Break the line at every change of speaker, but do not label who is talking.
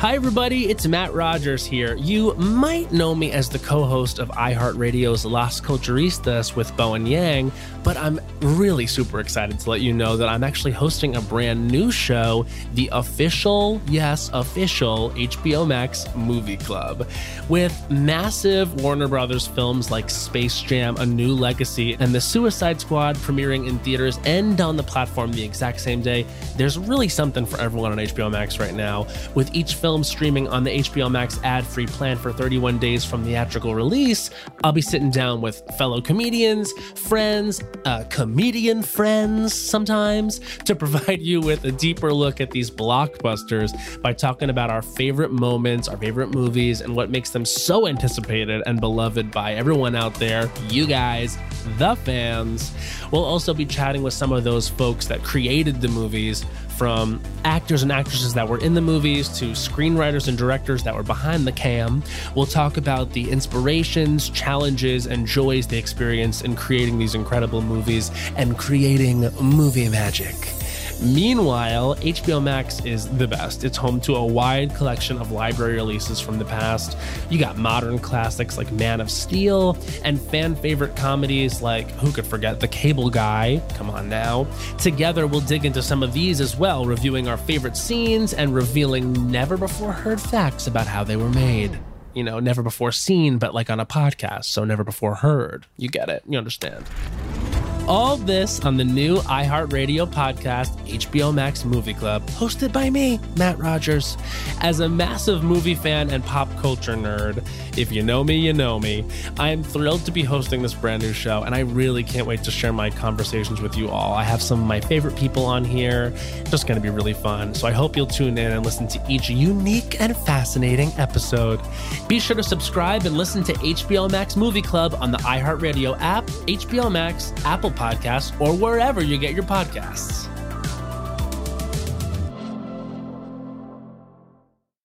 Hi, everybody. It's Matt Rogers here. You might know me as the co host of iHeartRadio's Las Culturistas with Bowen Yang, but I'm really super excited to let you know that I'm actually hosting a brand new show, the official, yes, official HBO Max Movie Club, with massive Warner Brothers films like Space Jam, A New Legacy, and The Suicide Squad premiering in theaters and on the platform the exact same day. There's really something for everyone on HBO Max right now, with each film film streaming on the HBO Max ad free plan for 31 days from theatrical release, I'll be sitting down with fellow comedians, friends, uh, comedian friends sometimes, to provide you with a deeper look at these blockbusters by talking about our favorite moments, our favorite movies, and what makes them so anticipated and beloved by everyone out there, you guys, the fans. We'll also be chatting with some of those folks that created the movies from actors and actresses that were in the movies to screenwriters and directors that were behind the cam. We'll talk about the inspirations, challenges, and joys they experienced in creating these incredible movies and creating movie magic. Meanwhile, HBO Max is the best. It's home to a wide collection of library releases from the past. You got modern classics like Man of Steel and fan favorite comedies like who could forget The Cable Guy? Come on now. Together, we'll dig into some of these as well, reviewing our favorite scenes and revealing never before heard facts about how they were made you know, never before seen, but like on a podcast, so never before heard. You get it. You understand. All this on the new iHeartRadio podcast, HBO Max Movie Club, hosted by me, Matt Rogers. As a massive movie fan and pop culture nerd, if you know me, you know me, I am thrilled to be hosting this brand new show, and I really can't wait to share my conversations with you all. I have some of my favorite people on here, it's just going to be really fun. So I hope you'll tune in and listen to each unique and fascinating episode. Be sure to subscribe and listen to HBO Max Movie Club on the iHeartRadio app, HBO Max, Apple Podcasts, or wherever you get your podcasts.